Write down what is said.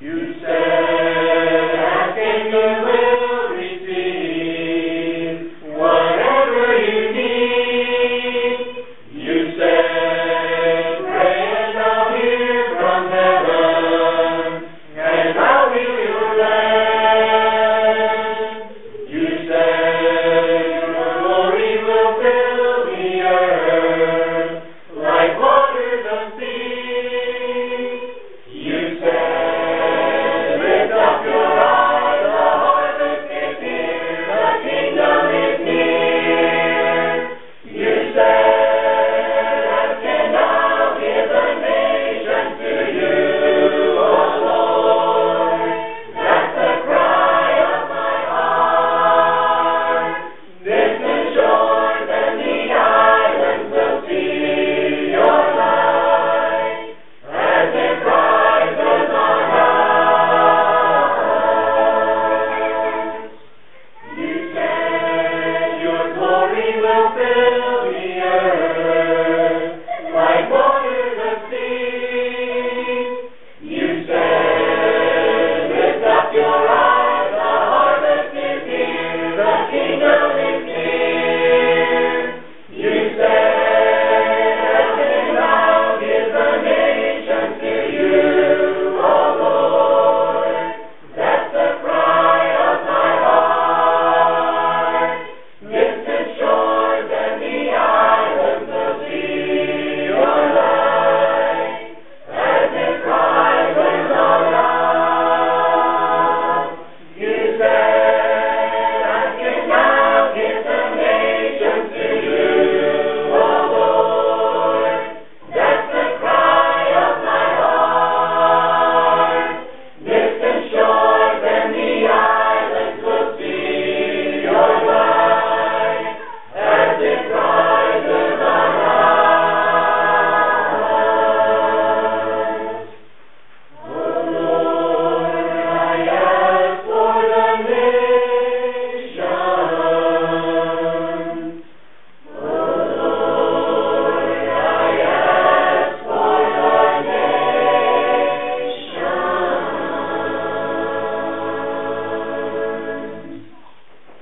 You say Yeah.